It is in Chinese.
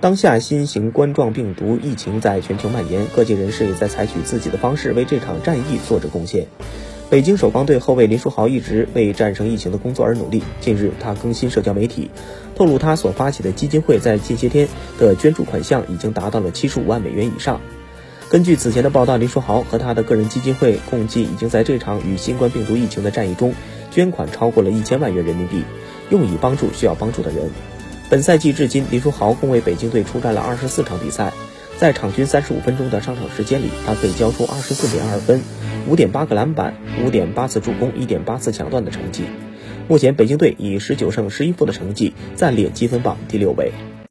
当下新型冠状病毒疫情在全球蔓延，各界人士也在采取自己的方式为这场战役做着贡献。北京首钢队后卫林书豪一直为战胜疫情的工作而努力。近日，他更新社交媒体，透露他所发起的基金会在近些天的捐助款项已经达到了七十五万美元以上。根据此前的报道，林书豪和他的个人基金会共计已经在这场与新冠病毒疫情的战役中捐款超过了一千万元人民币，用以帮助需要帮助的人。本赛季至今，林书豪共为北京队出战了二十四场比赛，在场均三十五分钟的上场时间里，他可以交出二十四点二分、五点八个篮板、五点八次助攻、一点八次抢断的成绩。目前，北京队以十九胜十一负的成绩暂列积分榜第六位。